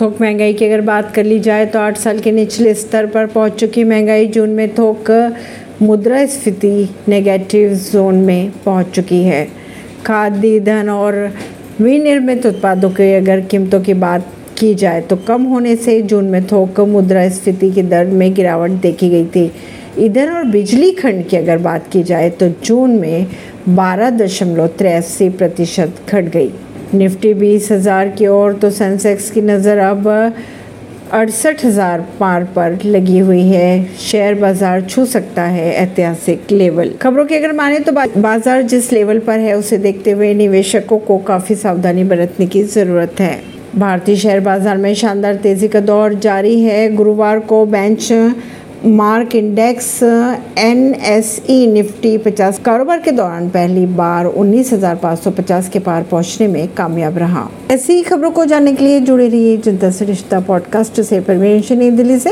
थोक महँगाई की अगर बात कर ली जाए तो आठ साल के निचले स्तर पर पहुँच चुकी महँगाई जून में थोक मुद्रा स्फीति नेगेटिव जोन में पहुँच चुकी है। खाद्य ईंधन और विनिर्मित उत्पादों की अगर कीमतों की बात की जाए तो कम होने से जून में थोक मुद्रा स्फीति की दर में गिरावट देखी गई थी। ईंधन और बिजली खंड की अगर बात की जाए तो जून में बारह दशमलव तिरासी प्रतिशत घट गई। निफ्टी बीस हज़ार की ओर तो सेंसेक्स की नज़र अब अड़सठ हज़ार पार पर लगी हुई है। शेयर बाज़ार छू सकता है ऐतिहासिक लेवल। खबरों की अगर माने तो बाज़ार जिस लेवल पर है, उसे देखते हुए निवेशकों को काफ़ी सावधानी बरतने की ज़रूरत है। भारतीय शेयर बाज़ार में शानदार तेज़ी का दौर जारी है। गुरुवार को benchmark index N S E Nifty 50 कारोबार के दौरान पहली बार 19,550 के पार पहुँचने में कामयाब रहा। ऐसी खबरों को जानने के लिए जुड़े रहिए जनता से रिश्ता पॉडकास्ट से। परमेश नई दिल्ली से।